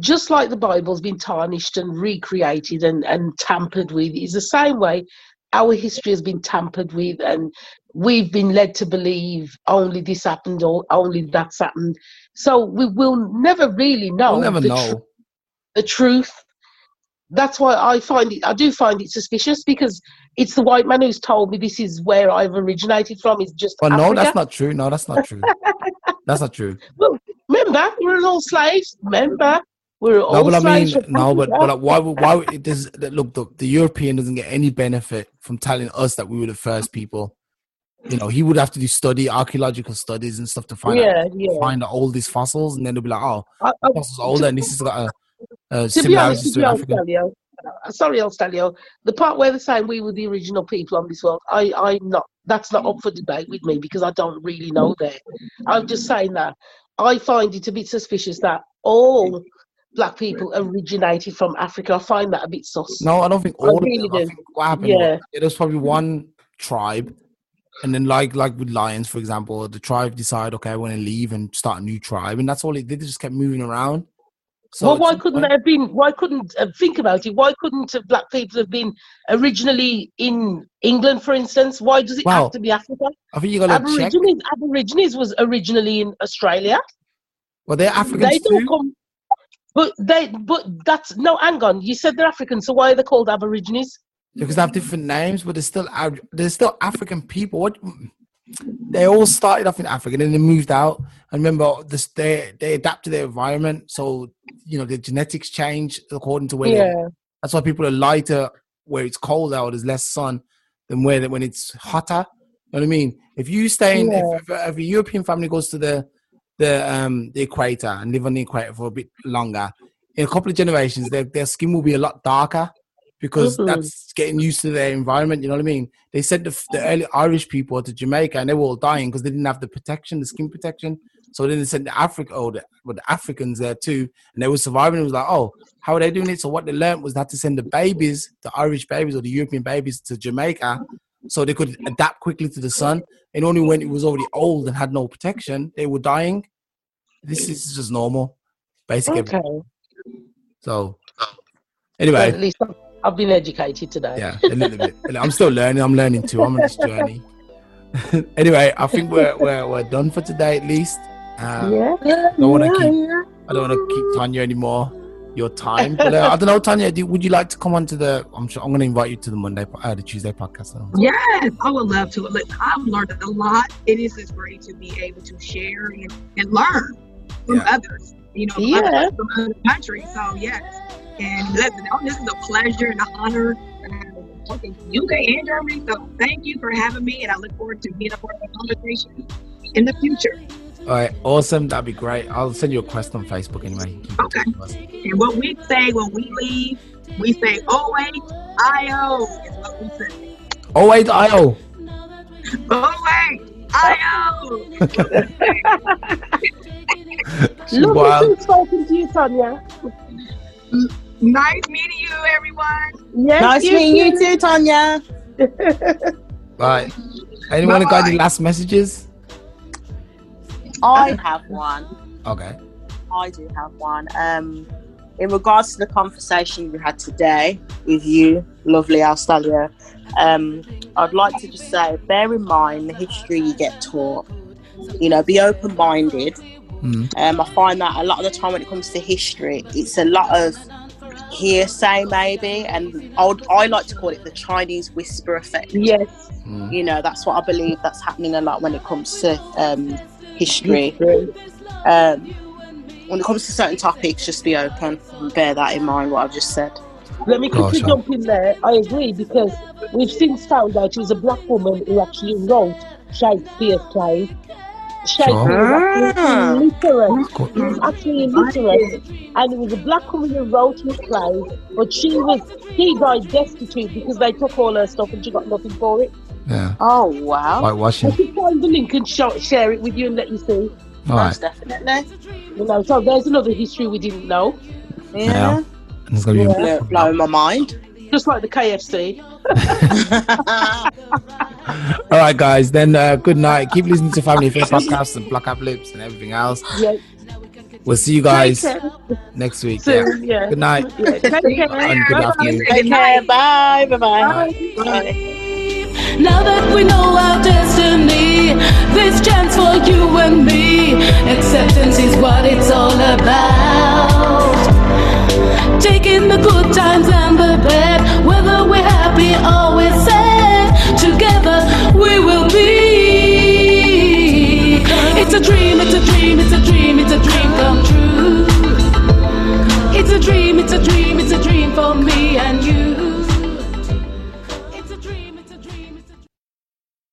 just like the Bible's been tarnished and recreated and, and tampered with, is the same way our history has been tampered with and we've been led to believe only this happened or only that's happened. So we will never really know we'll never the, know. tru- the truth. That's why I find it I do find it suspicious because it's the white man who's told me this is where I've originated from. It's just But no, that's not true. No, that's not true. that's not true. Remember, we're all slaves. Remember, we're all No, but I mean, no, but Africa. but why? would- Why? It does. Look, the, the European doesn't get any benefit from telling us that we were the first people. You know, he would have to do study, archaeological studies and stuff to find out yeah, yeah. find all these fossils, and then they'll be like, "Oh, I, I, fossils older, and this has got a, a to be honest to you, I'll African." tell you. uh, Sorry, I'll tell you. The part where they're saying we were the original people on this world, I, I'm not. That's not up for debate with me because I don't really know that. I'm just saying that I find it a bit suspicious that all black people originated from Africa. I find that a bit sus. No, I don't think I all really of them. I do. what happened Yeah. was probably one tribe, and then like like with lions, for example, the tribe decide, okay, I want to leave and start a new tribe, and that's all it did. They just kept moving around. So well, why couldn't there have been? Why couldn't uh, think about it? Why couldn't uh, black people have been originally in England, for instance? Why does it Well, have to be Africa? I think you gotta check. Aborigines, was originally in Australia. Well, they're They Africans don't too. come, but they, but that's no. Hang on, you said they're African, so why are they called Aborigines? because they have different names, but they're still they're still African people. What they all started off in Africa, and then they moved out. And remember, this they they adapt to their environment, so you know the genetics change according to where. they- Yeah, That's why people are lighter where it's colder out. There's less sun than where that when it's hotter. You know what I mean? If you stay in, Yeah. if, if, if a European family goes to the the um the equator and live on the equator for a bit longer, in a couple of generations, their their skin will be a lot darker because Mhm. that's getting used to their environment. You know what I mean? They sent the, the early Irish people to Jamaica and they were all dying because they didn't have the protection, the skin protection. So then they sent the Africa, oh, the, well, the Africans there too, and they were surviving. It was like, oh, how are they doing it? So what they learned was they had to send the babies, the Irish babies or the European babies, to Jamaica, so they could adapt quickly to the sun. And only when it was already old and had no protection, they were dying. This is just normal, basically. okay. So But anyway, at least I've- I've been educated today. yeah, a little bit. I'm still learning. I'm learning too. I'm on this journey. anyway, I think we're we're we're done for today at least. Um, Yeah. don't want to keep. I don't want to keep Tanya anymore. Your time, but uh, I don't know, Tanya. Do, would you like to come on to the? I'm sure I'm going to invite you to the Monday, po- uh, the Tuesday podcast. so. Yes, I would love to. Look, I've learned a lot. It is just great to be able to share and, and learn from yeah. others, you know, yeah. from other countries. So yes, and listen, oh, this is a pleasure and an honor. Uh, working UK and Germany, so thank you for having me, and I look forward to being a part of the conversation in the future. All right, awesome. That'd be great. I'll send you a quest on Facebook anyway. Okay. And what we say when we leave, we say 08IO is what we say. 08IO. 08. I am. Look wild. at talking to you, Sonia. Nice meeting you, everyone. Yes, nice you meeting you too, Tanya. Bye. Anyone got any last messages? I have one. Okay. I do have one. Um, in regards to the conversation we had today with you, lovely Australia, um, I'd like to just say, bear in mind the history you get taught. You know, be open-minded. Mm. Um, I find that a lot of the time when it comes to history, it's a lot of hearsay, maybe, and I, would, I like to call it the Chinese whisper effect. Yes. Mm. You know, that's what I believe that's happening a lot when it comes to um, history. History. Um, when it comes to certain topics, just be open and bear that in mind. What I've just said. Let me quickly Gosh, jump in there. I agree because we've since found out she was a black woman who actually wrote Shakespeare's plays. Shakespeare was Ah. actually illiterate. Cool. He was actually illiterate, and it was a black woman who wrote his plays. But she was he died destitute because they took all her stuff and she got nothing for it. Yeah. Oh wow! I Whitewashing. should find the link and show, share it with you and let you see. All right. Most definitely. You know, so there's another history we didn't know. Yeah, Yeah it's going to be yeah, blowing my mind. Just like the KFC. All right, guys. Then uh, good night. Keep listening to Family First podcasts and Black Up Lips and everything else. Yeah. We'll see you guys next week. Soon, yeah. yeah. Good night. Yeah. Take care. And good afternoon. Take care. Bye. Bye. Bye. Bye. Now that we know our destiny, this chance for you and me, acceptance is what it's all about taking the good times and the bad, whether we're happy or we're sad. Together we will be. It's a dream.